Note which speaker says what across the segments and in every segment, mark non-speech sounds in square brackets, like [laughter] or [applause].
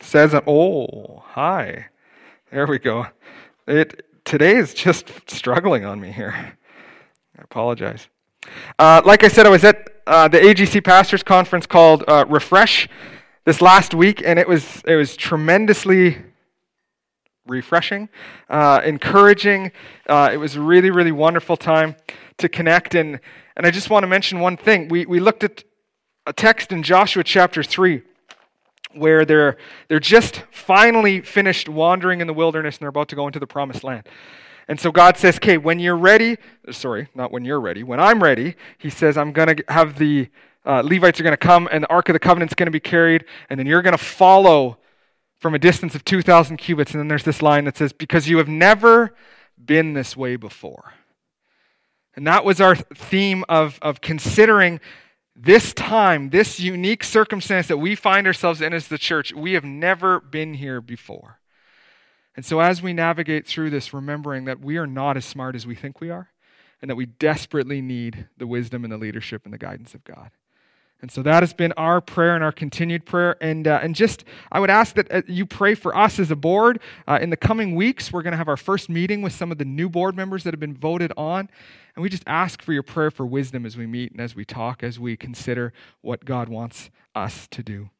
Speaker 1: Says, oh, hi. There we go. It today is just struggling on me here. I apologize. Uh, like I said, I was at uh, the AGC Pastors Conference called uh, Refresh this last week, and it was it was tremendously refreshing, uh, encouraging. Uh, it was a really really wonderful time to connect, and and I just want to mention one thing. We we looked at a text in Joshua chapter three where they're, they're just finally finished wandering in the wilderness and they're about to go into the promised land. And so God says, okay, when you're ready, sorry, not when you're ready, when I'm ready, He says, I'm going to have the uh, Levites are going to come and the Ark of the Covenant's going to be carried, and then you're going to follow from a distance of 2,000 cubits. And then there's this line that says, because you have never been this way before. And that was our theme of, of considering this time, this unique circumstance that we find ourselves in as the church, we have never been here before. And so, as we navigate through this, remembering that we are not as smart as we think we are, and that we desperately need the wisdom and the leadership and the guidance of God. And so that has been our prayer and our continued prayer. And, uh, and just, I would ask that uh, you pray for us as a board. Uh, in the coming weeks, we're going to have our first meeting with some of the new board members that have been voted on. And we just ask for your prayer for wisdom as we meet and as we talk, as we consider what God wants us to do.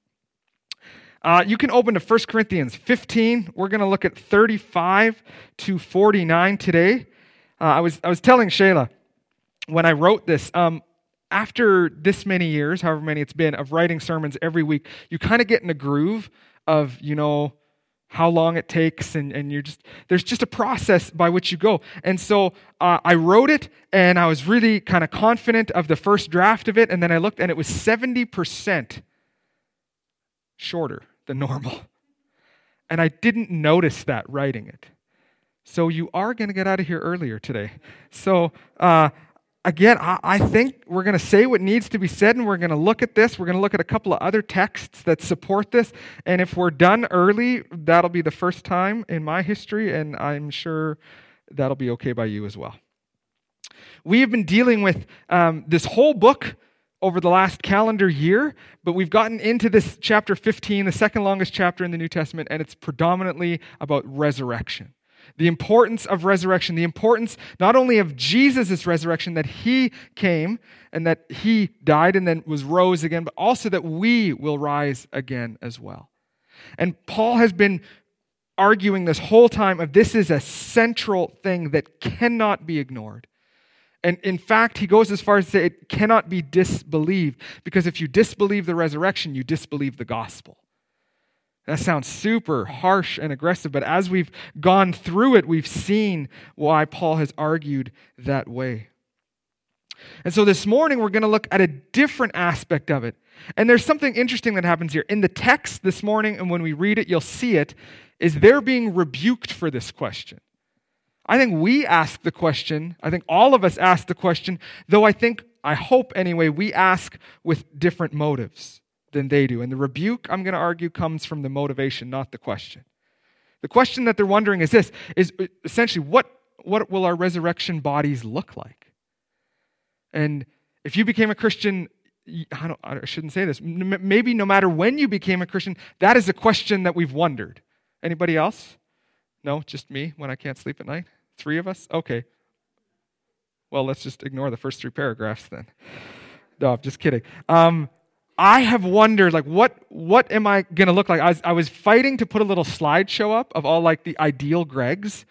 Speaker 1: Uh, you can open to 1 Corinthians 15. We're going to look at 35 to 49 today. Uh, I, was, I was telling Shayla when I wrote this, um, after this many years, however many it's been, of writing sermons every week, you kind of get in a groove of, you know, how long it takes and, and you're just there's just a process by which you go. And so uh, i wrote it and i was really kind of confident of the first draft of it and then i looked and it was 70% shorter than [laughs] normal. And i didn't notice that writing it. So you are going to get out of here earlier today. So uh, again, I, I think we're going to say what needs to be said, and we're going to look at this. We're going to look at a couple of other texts that support this. And if we're done early, that'll be the first time in my history, and I'm sure that'll be okay by you as well. We have been dealing with um, this whole book over the last calendar year, but we've gotten into this chapter 15, the second longest chapter in the New Testament, and it's predominantly about resurrection the importance of resurrection, the importance not only of Jesus' resurrection, that he came and that he died and then was rose again, but also that we will rise again as well. And Paul has been arguing this whole time of this is a central thing that cannot be ignored. And in fact, he goes as far as to say it cannot be disbelieved, because if you disbelieve the resurrection, you disbelieve the gospel. That sounds super harsh and aggressive, but as we've gone through it, we've seen why Paul has argued that way. And so this morning, we're going to look at a different aspect of it. And there's something interesting that happens here. In the text this morning, and when we read it, you'll see it, is they're being rebuked for this question. I think we ask the question, I think all of us ask the question, though I think, I hope anyway, we ask with different motives than they do. And the rebuke, I'm going to argue, comes from the motivation, not the question. The question that they're wondering is this is essentially what, what will our resurrection bodies look like? And if you became a Christian, I, don't, I shouldn't say this, maybe no matter when you became a Christian, that is a question that we've wondered. Anybody else? No, just me when I can't sleep at night? Three of us? Okay. Well, let's just ignore the first three paragraphs then. No, I'm just kidding. Um, I have wondered, like, what, what am I going to look like? I was, I was fighting to put a little slideshow up of all, like, the ideal Gregs,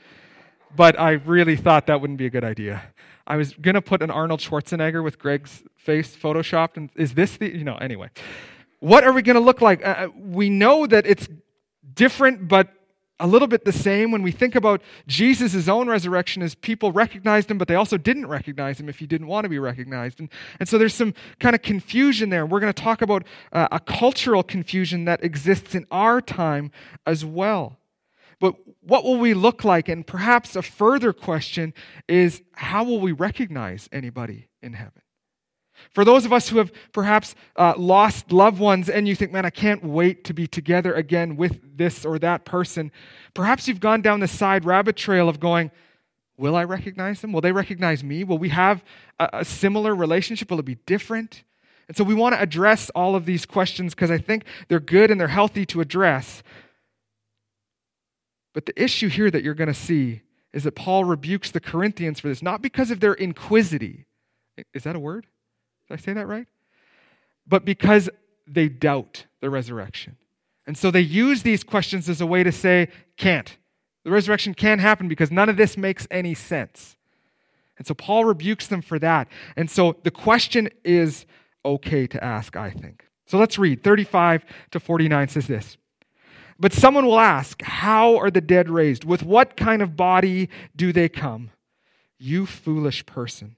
Speaker 1: but I really thought that wouldn't be a good idea. I was going to put an Arnold Schwarzenegger with Greg's face photoshopped, and is this the, you know, anyway. What are we going to look like? Uh, uh, we know that it's different, but a little bit the same when we think about Jesus' own resurrection as people recognized him, but they also didn't recognize him if he didn't want to be recognized. And, and so there's some kind of confusion there. We're going to talk about uh, a cultural confusion that exists in our time as well. But what will we look like? And perhaps a further question is how will we recognize anybody in heaven? For those of us who have perhaps uh, lost loved ones and you think, man, I can't wait to be together again with this or that person, perhaps you've gone down the side rabbit trail of going, will I recognize them? Will they recognize me? Will we have a, a similar relationship? Will it be different? And so we want to address all of these questions because I think they're good and they're healthy to address. But the issue here that you're going to see is that Paul rebukes the Corinthians for this, not because of their inquisity. Is that a word? Did I say that right? But because they doubt the resurrection. And so they use these questions as a way to say, can't. The resurrection can't happen because none of this makes any sense. And so Paul rebukes them for that. And so the question is okay to ask, I think. So let's read. 35 to 49 says this. But someone will ask, How are the dead raised? With what kind of body do they come? You foolish person.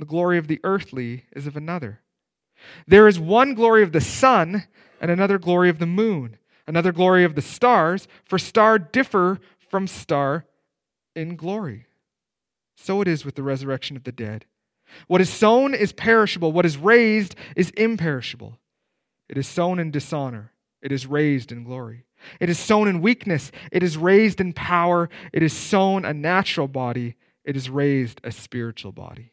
Speaker 1: the glory of the earthly is of another. There is one glory of the sun, and another glory of the moon, another glory of the stars, for star differ from star in glory. So it is with the resurrection of the dead. What is sown is perishable, what is raised is imperishable. It is sown in dishonor, it is raised in glory. It is sown in weakness, it is raised in power. It is sown a natural body, it is raised a spiritual body.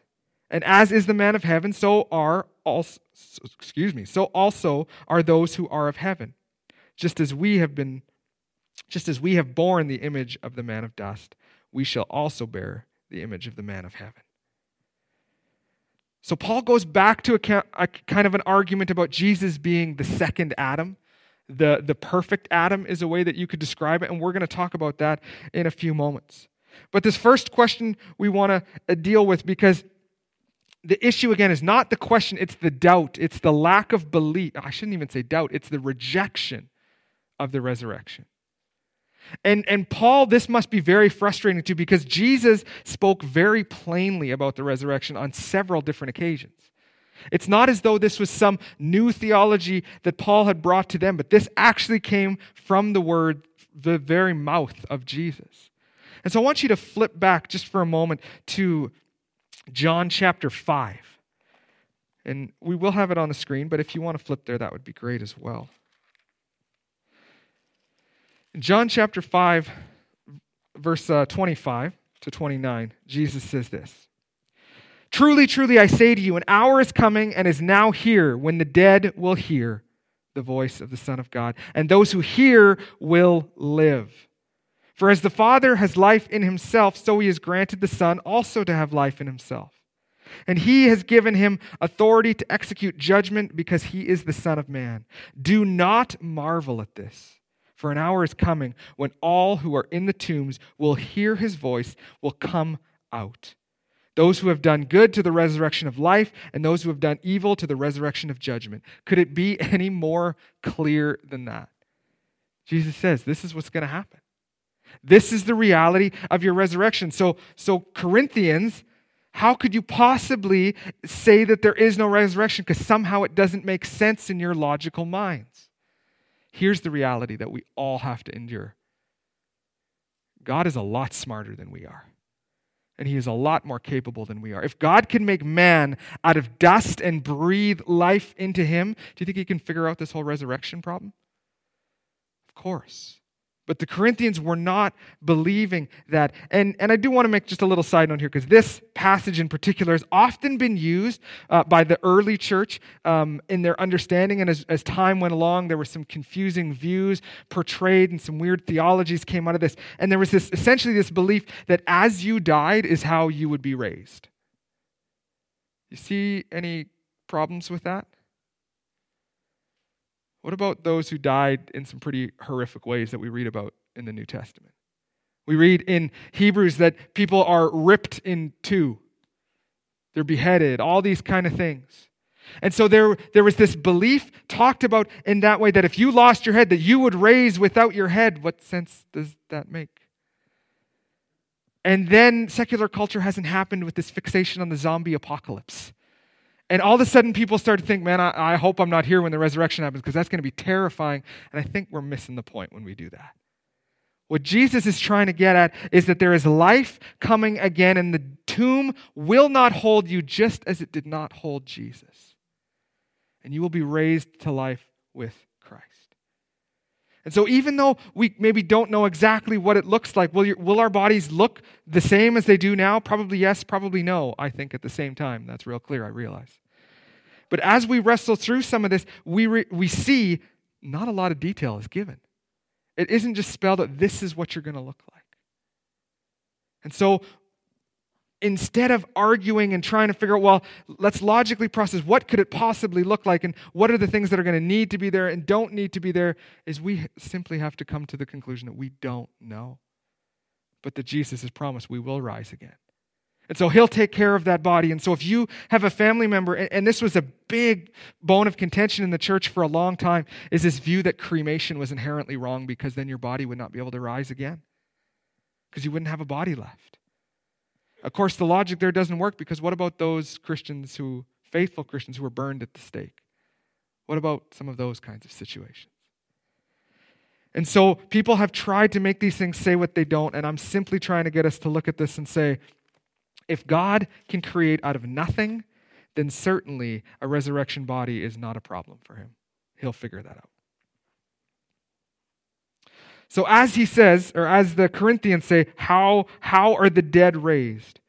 Speaker 1: And as is the man of heaven, so are also, excuse me, so also are those who are of heaven. Just as we have been just as we have borne the image of the man of dust, we shall also bear the image of the man of heaven. So Paul goes back to a, a kind of an argument about Jesus being the second Adam. The, the perfect Adam is a way that you could describe it, and we're going to talk about that in a few moments. But this first question we want to uh, deal with because the issue again is not the question, it's the doubt, it's the lack of belief. I shouldn't even say doubt, it's the rejection of the resurrection. And, and Paul, this must be very frustrating too because Jesus spoke very plainly about the resurrection on several different occasions. It's not as though this was some new theology that Paul had brought to them, but this actually came from the word, the very mouth of Jesus. And so I want you to flip back just for a moment to John chapter 5. And we will have it on the screen, but if you want to flip there, that would be great as well. In John chapter 5, verse uh, 25 to 29, Jesus says this Truly, truly, I say to you, an hour is coming and is now here when the dead will hear the voice of the Son of God, and those who hear will live. For as the Father has life in himself, so he has granted the Son also to have life in himself. And he has given him authority to execute judgment because he is the Son of Man. Do not marvel at this. For an hour is coming when all who are in the tombs will hear his voice, will come out. Those who have done good to the resurrection of life, and those who have done evil to the resurrection of judgment. Could it be [laughs] any more clear than that? Jesus says this is what's going to happen. This is the reality of your resurrection. So, so Corinthians, how could you possibly say that there is no resurrection? Because somehow it doesn't make sense in your logical minds. Here's the reality that we all have to endure God is a lot smarter than we are. And he is a lot more capable than we are. If God can make man out of dust and breathe life into him, do you think he can figure out this whole resurrection problem? Of course. But the Corinthians were not believing that. And, and I do want to make just a little side note here because this passage in particular has often been used uh, by the early church um, in their understanding. And as, as time went along, there were some confusing views portrayed and some weird theologies came out of this. And there was this essentially this belief that as you died is how you would be raised. You see any problems with that? What about those who died in some pretty horrific ways that we read about in the New Testament. We read in Hebrews that people are ripped in two, they're beheaded, all these kind of things. And so there, there was this belief talked about in that way that if you lost your head, that you would raise without your head. What sense does that make? And then secular culture hasn't happened with this fixation on the zombie apocalypse. And all of a sudden, people start to think, man, I, I hope I'm not here when the resurrection happens because that's going to be terrifying. And I think we're missing the point when we do that. What Jesus is trying to get at is that there is life coming again, and the tomb will not hold you just as it did not hold Jesus. And you will be raised to life with Christ. And so, even though we maybe don't know exactly what it looks like, will, your, will our bodies look the same as they do now? Probably yes, probably no, I think at the same time. That's real clear, I realize. But as we wrestle through some of this, we, re, we see not a lot of detail is given. It isn't just spelled out, this is what you're going to look like. And so instead of arguing and trying to figure out, well, let's logically process what could it possibly look like and what are the things that are going to need to be there and don't need to be there, is we simply have to come to the conclusion that we don't know. But that Jesus has promised we will rise again. And so he'll take care of that body. And so if you have a family member, and, this was a big bone of contention in the church for a long time, is this view that cremation was inherently wrong because then your body would not be able to rise again. Because you wouldn't have a body left. Of course, the logic there doesn't work because what about those Christians who, faithful Christians who were burned at the stake? What about some of those kinds of situations? And so people have tried to make these things say what they don't, and I'm simply trying to get us to look at this and say if God can create out of nothing, then certainly a resurrection body is not a problem for him. He'll figure that out. So as he says, or as the Corinthians say, how, how are the dead raised?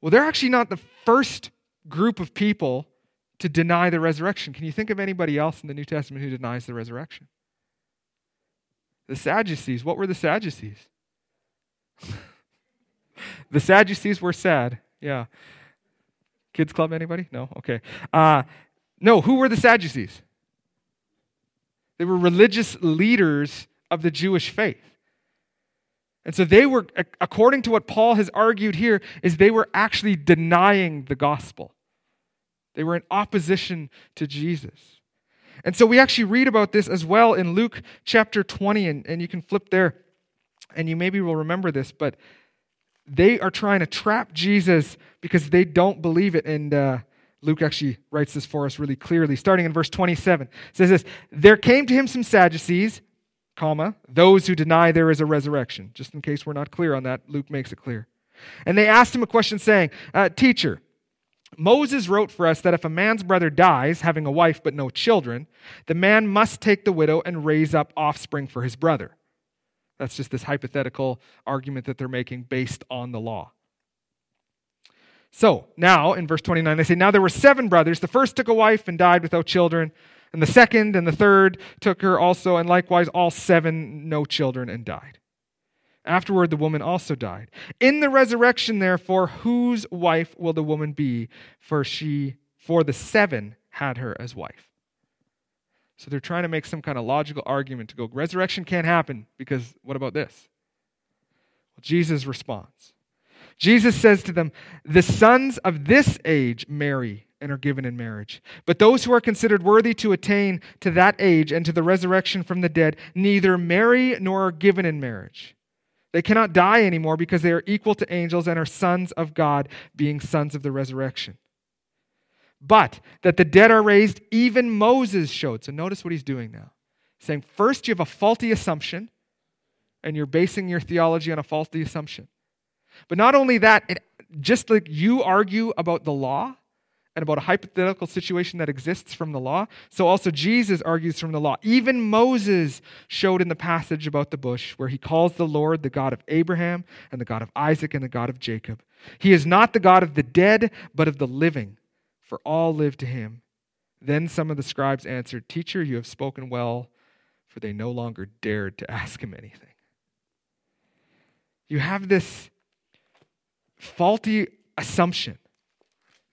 Speaker 1: Well, they're actually not the first group of people to deny the resurrection. Can you think of anybody else in the New Testament who denies the resurrection? The Sadducees. What were the Sadducees? [laughs] the Sadducees were sad. Yeah. Kids club, anybody? No? Okay. Uh, no, who were the Sadducees? They were religious leaders of the Jewish faith. And so they were, according to what Paul has argued here, is they were actually denying the gospel. They were in opposition to Jesus. And so we actually read about this as well in Luke chapter 20, and, and you can flip there, and you maybe will remember this, but they are trying to trap Jesus because they don't believe it. And uh, Luke actually writes this for us really clearly, starting in verse 27. It says this There came to him some Sadducees comma, those who deny there is a resurrection. Just in case we're not clear on that, Luke makes it clear. And they asked him a question saying, uh, Teacher, Moses wrote for us that if a man's brother dies, having a wife but no children, the man must take the widow and raise up offspring for his brother. That's just this hypothetical argument that they're making based on the law. So now in verse 29, they say, Now there were seven brothers. The first took a wife and died without children. And the second and the third took her also, and likewise all seven, no children, and died. Afterward, the woman also died. In the resurrection, therefore, whose wife will the woman be? For she, for the seven had her as wife. So they're trying to make some kind of logical argument to go, resurrection can't happen because what about this? Well, Jesus responds. Jesus says to them, The sons of this age marry and are given in marriage. But those who are considered worthy to attain to that age and to the resurrection from the dead neither marry nor are given in marriage. They cannot die anymore because they are equal to angels and are sons of God, being sons of the resurrection. But that the dead are raised, even Moses showed. So notice what he's doing now. saying, first, you have a faulty assumption, and you're basing your theology on a faulty assumption. But not only that, it, just like you argue about the law, and about a hypothetical situation that exists from the law. So also Jesus argues from the law. Even Moses showed in the passage about the bush where he calls the Lord the God of Abraham and the God of Isaac and the God of Jacob. He is not the God of the dead, but of the living, for all live to him. Then some of the scribes answered, Teacher, you have spoken well, for they no longer dared to ask him anything. You have this faulty assumption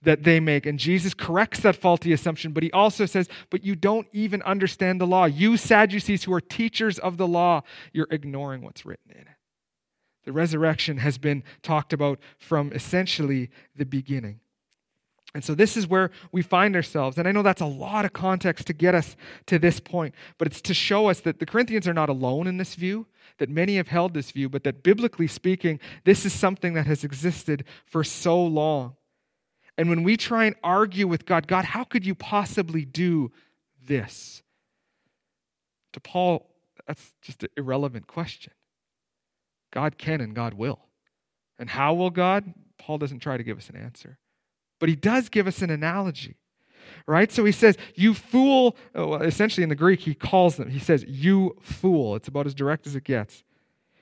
Speaker 1: that they make. And Jesus corrects that faulty assumption, but he also says, But you don't even understand the law. You Sadducees who are teachers of the law, you're ignoring what's written in it. The resurrection has been talked about from essentially the beginning. And so this is where we find ourselves. And I know that's a lot of context to get us to this point, but it's to show us that the Corinthians are not alone in this view, that many have held this view, but that biblically speaking, this is something that has existed for so long. And when we try and argue with God, God, how could you possibly do this? To Paul, that's just an irrelevant question. God can and God will. And how will God? Paul doesn't try to give us an answer. But he does give us an analogy, right? So he says, You fool. Oh, well, essentially, in the Greek, he calls them, he says, You fool. It's about as direct as it gets.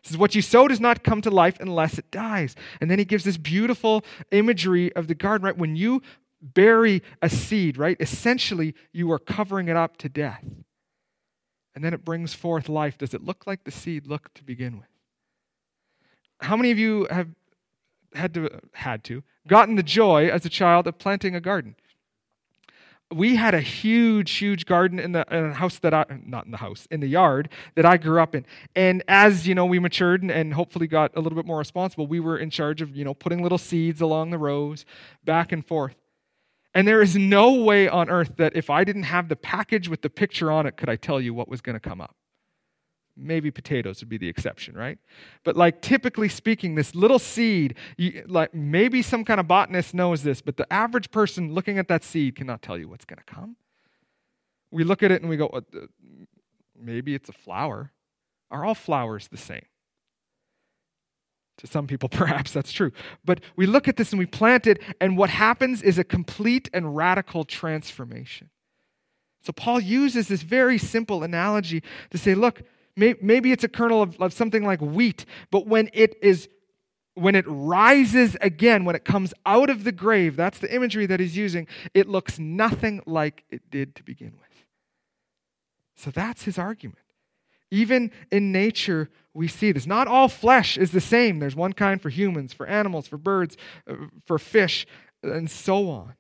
Speaker 1: He says, What you sow does not come to life unless it dies. And then he gives this beautiful imagery of the garden, right? When you bury a seed, right? Essentially, you are covering it up to death. And then it brings forth life. Does it look like the seed looked to begin with? How many of you have had to had to gotten the joy as a child of planting a garden? we had a huge, huge garden in the, in the, house that I, not in the house, in the yard that I grew up in. And as, you know, we matured and, and, hopefully got a little bit more responsible, we were in charge of, you know, putting little seeds along the rows, back and forth. And there is no way on earth that if I didn't have the package with the picture on it, could I tell you what was going to come up. Maybe potatoes would be the exception, right? But like typically speaking, this little seed, you, like maybe some kind of botanist knows this, but the average person looking at that seed cannot tell you what's going to come. We look at it and we go, maybe it's a flower. Are all flowers the same? To some people, [laughs] perhaps that's true. But we look at this and we plant it, and what happens is a complete and radical transformation. So Paul uses this very simple analogy to say, look, Maybe it's a kernel of, of something like wheat, but when it is when it rises again, when it comes out of the grave, that's the imagery that he's using, it looks nothing like it did to begin with. So that's his argument. Even in nature, we see this. Not all flesh is the same. There's one kind for humans, for animals, for birds, uh, for fish, and so on.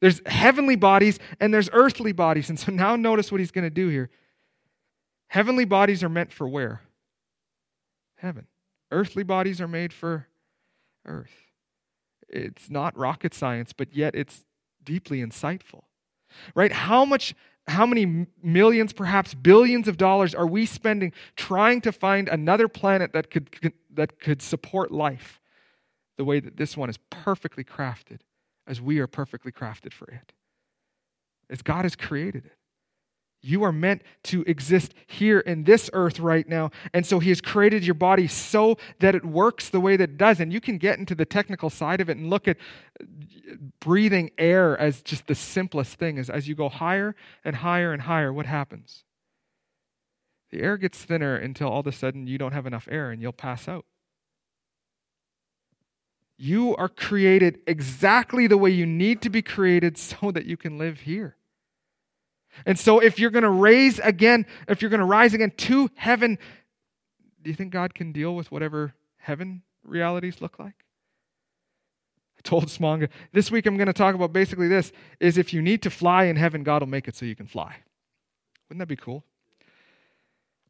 Speaker 1: There's heavenly bodies and there's earthly bodies. And so now notice what he's going to do here. Heavenly bodies are meant for where? Heaven. Earthly bodies are made for earth. It's not rocket science, but yet it's deeply insightful. Right? How much how many millions, perhaps billions of dollars are we spending trying to find another planet that could, that could support life the way that this one is perfectly crafted as we are perfectly crafted for it? As God has created it. You are meant to exist here in this earth right now. And so He has created your body so that it works the way that it does. And you can get into the technical side of it and look at uh, breathing air as just the simplest thing. As, as you go higher and higher and higher, what happens? The air gets thinner until all of a sudden you don't have enough air and you'll pass out. You are created exactly the way you need to be created [laughs] so that you can live here. And so, if you're going to raise again, if you're going to rise again to heaven, do you think God can deal with whatever heaven realities look like? I told Smanga this week I'm going to talk about basically this is if you need to fly in heaven, God will make it so you can fly. Wouldn't that be cool?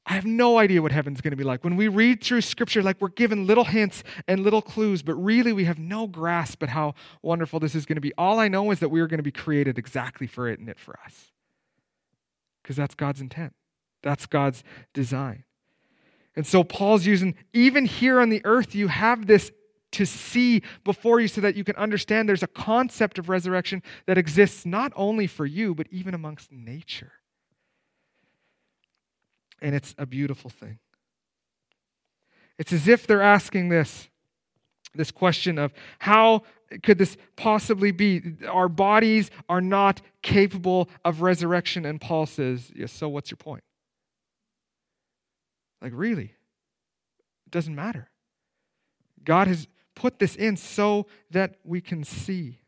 Speaker 1: I have no idea what heaven's going to be like. When we read through scripture, like we're given little hints and little clues, but really we have no grasp at how wonderful this is going to be. All I know is that we are going to be created exactly for it and it for us because that's God's intent. That's God's design. And so Paul's using, even here on the earth, you have this to see before you so that you can understand there's a concept of resurrection that exists not only for you, but even amongst nature. And it's a beautiful thing. It's as if they're asking this this question of how could this possibly be? Our bodies are not capable of resurrection. And Paul says, Yes, so what's your point? Like, really? It doesn't matter. God has put this in so that we can see.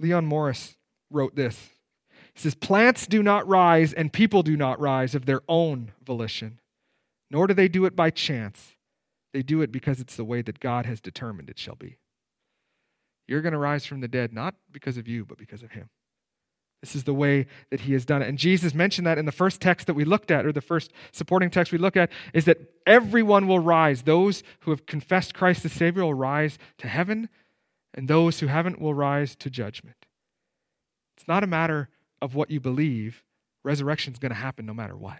Speaker 1: Leon Morris wrote this. He says, Plants do not rise and people do not rise of their own volition, nor do they do it by chance. They do it because it's the way that God has determined it shall be. You're going to rise from the dead, not because of you, but because of Him. This is the way that He has done it. And Jesus mentioned that in the first text that we looked at, or the first supporting text we look at, is that everyone will rise. Those who have confessed Christ as Savior will rise to heaven, and those who haven't will rise to judgment. It's not a matter of what you believe, resurrection is going to happen no matter what.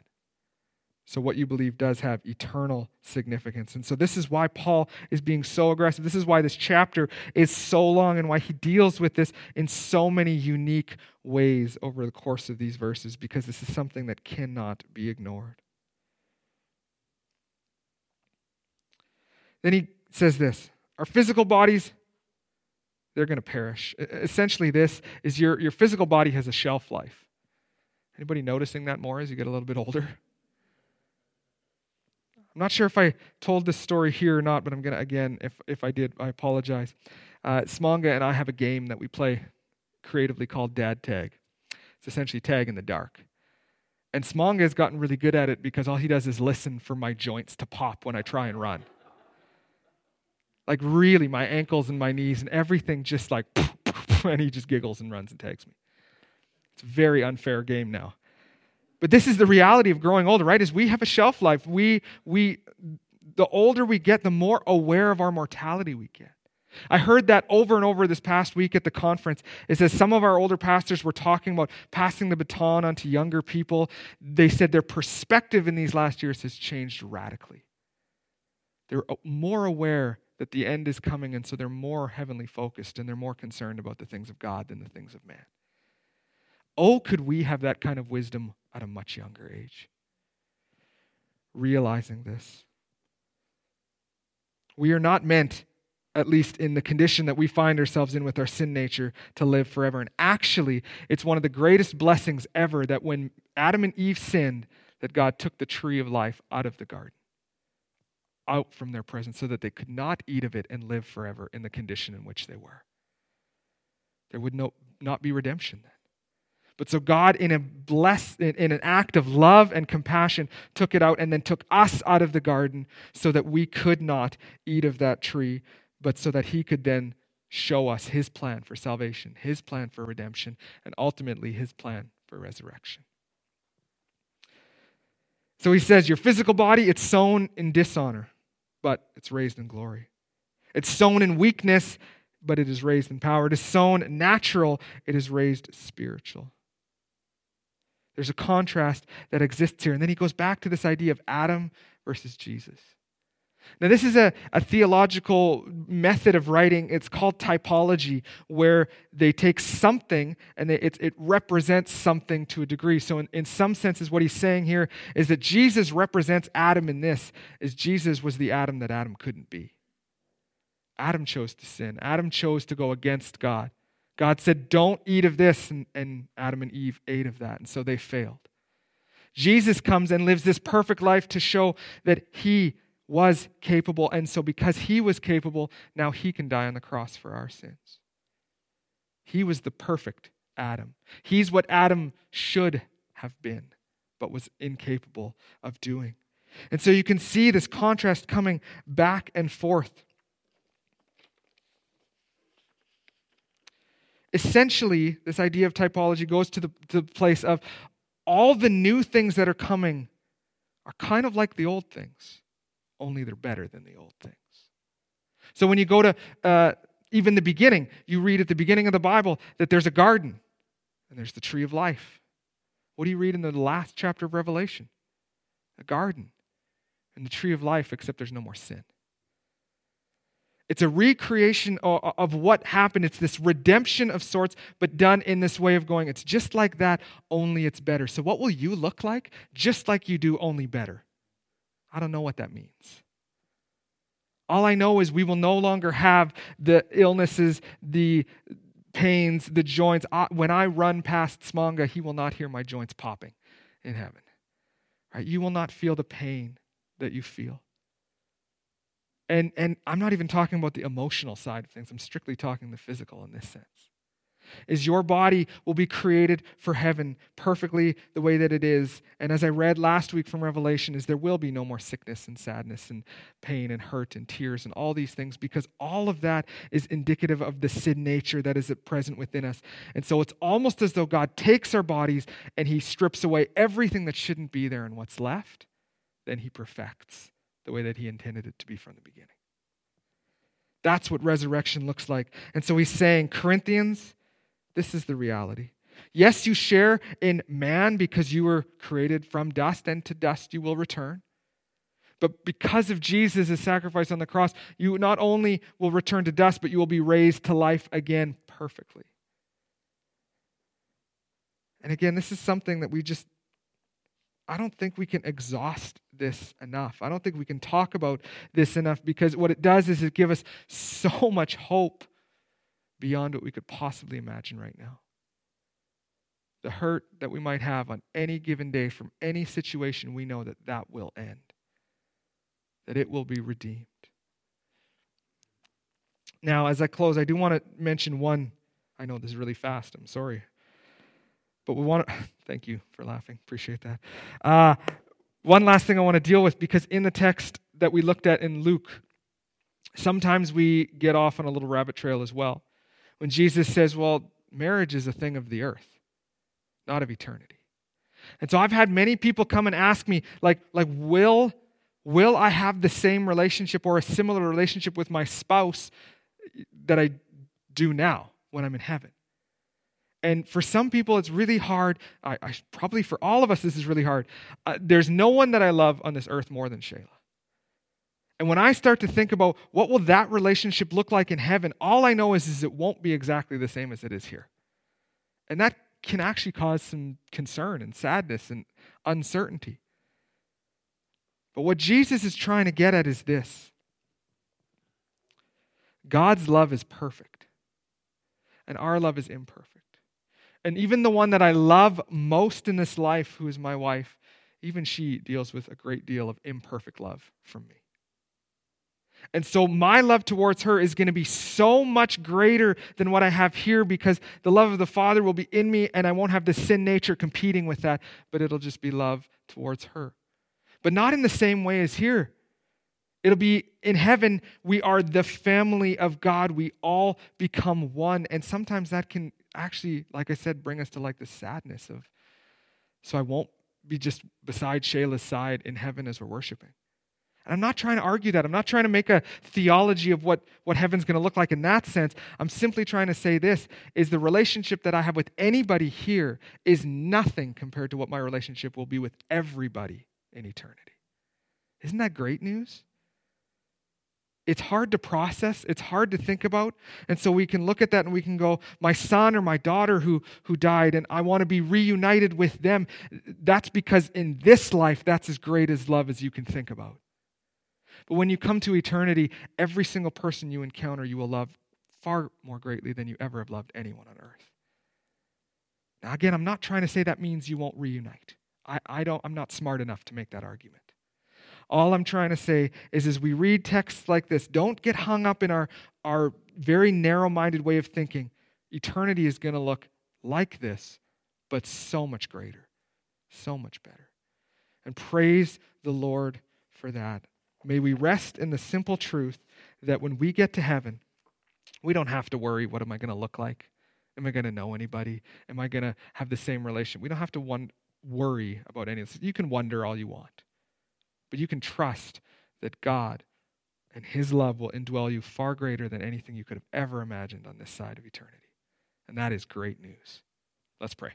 Speaker 1: So, what you believe does have eternal significance. And so, this is why Paul is being so aggressive. This is why this chapter is so long and why he deals with this in so many unique ways over the course of these verses, because this is something that cannot be ignored. Then he says this Our physical bodies, they're going to perish. Essentially, this is your, your physical body has a shelf life. Anybody noticing that more as you get a little bit older? I'm not sure if I told this story here or not, but I'm going to, again, if, if I did, I apologize. Uh, Smonga and I have a game that we play creatively called Dad Tag. It's essentially tag in the dark. And Smonga has gotten really good at it because all he does is listen for my joints to pop when I try and run. Like, really, my ankles and my knees and everything just like, [laughs] and he just giggles and runs and tags me. It's a very unfair game now. But this is the reality of growing older, right? Is we have a shelf life. We we the older we get, the more aware of our mortality we get. I heard that over and over this past week at the conference. Is that some of our older pastors were talking about passing the baton onto younger people. They said their perspective in these last years has changed radically. They're uh, more aware that the end is coming, and so they're more heavenly focused and they're more concerned about the things of God than the things of man. Oh, could we have that kind of wisdom at a much younger age. Realizing this. We are not meant, at least in the condition that we find ourselves in with our sin nature, to live forever. And actually, it's one of the greatest blessings ever that when Adam and Eve sinned, that God took the tree of life out of the garden, out from their presence, so that they could not eat of it and live forever in the condition in which they were. There would no, not be redemption then. But so God, in a bless, in an act of love and compassion, took it out and then took us out of the garden so that we could not eat of that tree, but so that He could then show us His plan for salvation, His plan for redemption, and ultimately His plan for resurrection. So He says, Your physical body, it's sown in dishonor, but it's raised in glory. It's sown in weakness, but it is raised in power. It is sown natural, it is raised spiritual. There's a contrast that exists here. And then he goes back to this idea of Adam versus Jesus. Now, this is a, a theological method of writing. It's called typology, where they take something and they, it, it represents something to a degree. So, in, in some senses, what he's saying here is that Jesus represents Adam in this, is Jesus was the Adam that Adam couldn't be. Adam chose to sin. Adam chose to go against God. God said, Don't eat of this. And, and, Adam and Eve ate of that. And so they failed. Jesus comes and lives this perfect life to show that he was capable. And so, because he was capable, now he can die on the cross for our sins. He was the perfect Adam. He's what Adam should have been, but was incapable of doing. And so you can see this contrast coming back and forth. Essentially, this idea of typology goes to the, to the place of all the new things that are coming are kind of like the old things, only they're better than the old things. So when you go to uh, even the beginning, you read at the beginning of the Bible that there's a garden and there's the tree of life. What do you read in the last chapter of Revelation? A garden and the tree of life, except there's no more sin. It's a recreation of what happened. It's this redemption of sorts, but done in this way of going, it's just like that, only it's better. So, what will you look like? Just like you do, only better. I don't know what that means. All I know is we will no longer have the illnesses, the pains, the joints. When I run past Smonga, he will not hear my joints popping in heaven. Right? You will not feel the pain that you feel. And, and I'm not even talking about the emotional side of things. I'm strictly talking the physical in this sense. is your body will be created for heaven perfectly the way that it is. And as I read last week from Revelation, is there will be no more sickness and sadness and pain and hurt and tears and all these things because all of that is indicative of the sin nature that is present within us. And so it's almost as though God takes our bodies and he strips away everything that shouldn't be there and what's left, then he perfects the way that he intended it to be from the beginning. That's what resurrection looks like. And so he's saying, Corinthians, this is the reality. Yes, you share in man because you were created from dust, and to dust you will return. But because of Jesus' sacrifice on the cross, you not only will return to dust, but you will be raised to life again perfectly. And again, this is something that we just, I don't think we can exhaust this enough. I don't think we can talk about this enough because what it does is it gives us so [laughs] much hope beyond what we could possibly imagine right now. The hurt that we might have on any given day from any situation, we know that that will end, that it will be redeemed. Now, as I close, I do want to mention one. I know this is really fast. I'm sorry. But we want to, [laughs] thank you for laughing. Appreciate that. Uh, one last thing I want to deal with because in the text that we looked at in Luke, sometimes we get off on a little rabbit trail as well when Jesus says, well, marriage is a thing of the earth, not of eternity. And so I've had many people come and ask me, like, like will, will I have the same relationship or a similar relationship with my spouse that I do now when I'm in heaven? And for some people, it's really hard. I, I probably for all of us, this is really hard. Uh, there's no one that I love on this earth more than Shayla. And when I start to think about what will that relationship look like in heaven, all I know is, is it won't be exactly the same as it is here. And that can actually cause some concern and sadness and uncertainty. But what Jesus is trying to get at is this God's love is perfect, and our love is imperfect. And even the one that I love most in this life, who is my wife, even she deals with a great deal of imperfect love from me. And so my love towards her is going to be so much greater than what I have here because the love of the Father will be in me and I won't have the sin nature competing with that, but it'll just be love towards her. But not in the same way as here. It'll be in heaven, we are the family of God. We all become one. And sometimes that can actually, like I said, bring us to like the sadness of, so I won't be just beside Shayla's side in heaven as we're worshiping. And I'm not trying to argue that. I'm not trying to make a theology of what, what heaven's going to look like in that sense. I'm simply trying to say this is the relationship that I have with anybody here is nothing compared to what my relationship will be with everybody in eternity. Isn't that great news? It's hard to process, it's hard to think about. And so we can look at that and we can go, my son or my daughter who, who died, and I want to be reunited with them. That's because in this life, that's as great as love as you can think about. But when you come to eternity, every single person you encounter, you will love far more greatly than you ever have loved anyone on earth. Now, again, I'm not trying to say that means you won't reunite. I, I don't, I'm not smart enough to make that argument. All I'm trying to say is as we read texts like this, don't get hung up in our, our very narrow minded way of thinking. Eternity is going to look like this, but so much greater, so much better. And praise the Lord for that. May we rest in the simple truth that when we get to heaven, we don't have to worry what am I going to look like? Am I going to know anybody? Am I going to have the same relation? We don't have to worry about any of this. You can wonder all you want, but you can trust that God and His love will indwell you far greater than anything you could have ever imagined on this side of eternity. And that is great news. Let's pray.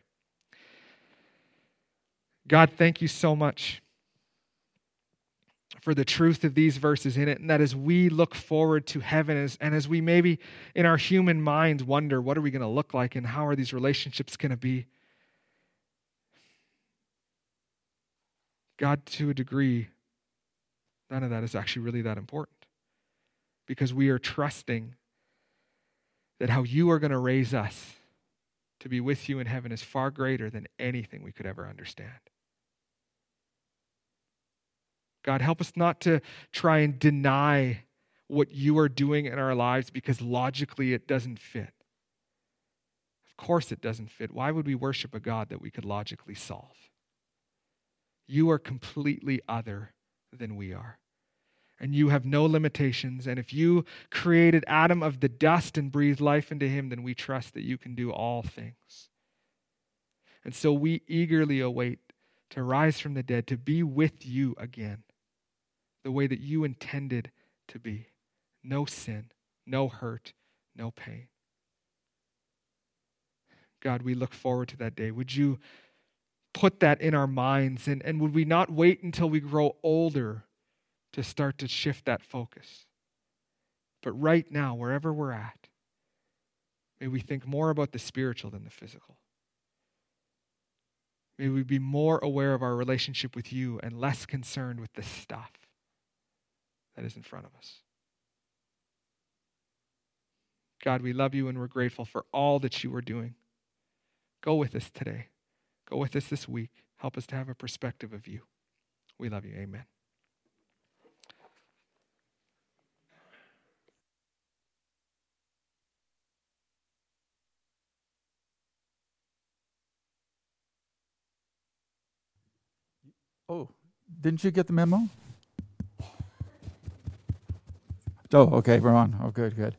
Speaker 1: God, thank you so much for the truth of these verses in it, and that as we look forward to heaven, as, and as we maybe in our human minds wonder, what are we going to look like and how are these relationships going to be? God, to a degree, none of that is actually really that important because we are trusting that how you are going to raise us to be with you in heaven is far greater than anything we could ever understand. God, help us not to try and deny what you are doing in our lives because logically it doesn't fit. Of course it doesn't fit. Why would we worship a God that we could logically solve? You are completely other than we are. And you have no limitations. And if you created Adam of the dust and breathed life into him, then we trust that you can do all things. And so we eagerly await to rise from the dead, to be with you again, the way that you intended to be. No sin, no hurt, no pain. God, we look forward to that day. Would you put that in our minds? And, and would we not wait until we grow older to start to shift that focus? But right now, wherever we're at, may we think more about the spiritual than the physical. May we be more aware of our relationship with you and less concerned with the stuff that is in front of us. God, we love you and we're grateful for all that you are doing. Go with us today. Go with us this week. Help us to have a perspective of you. We love you. Amen.
Speaker 2: Oh, didn't you get the memo? Oh, okay, we're on. Oh, good, good.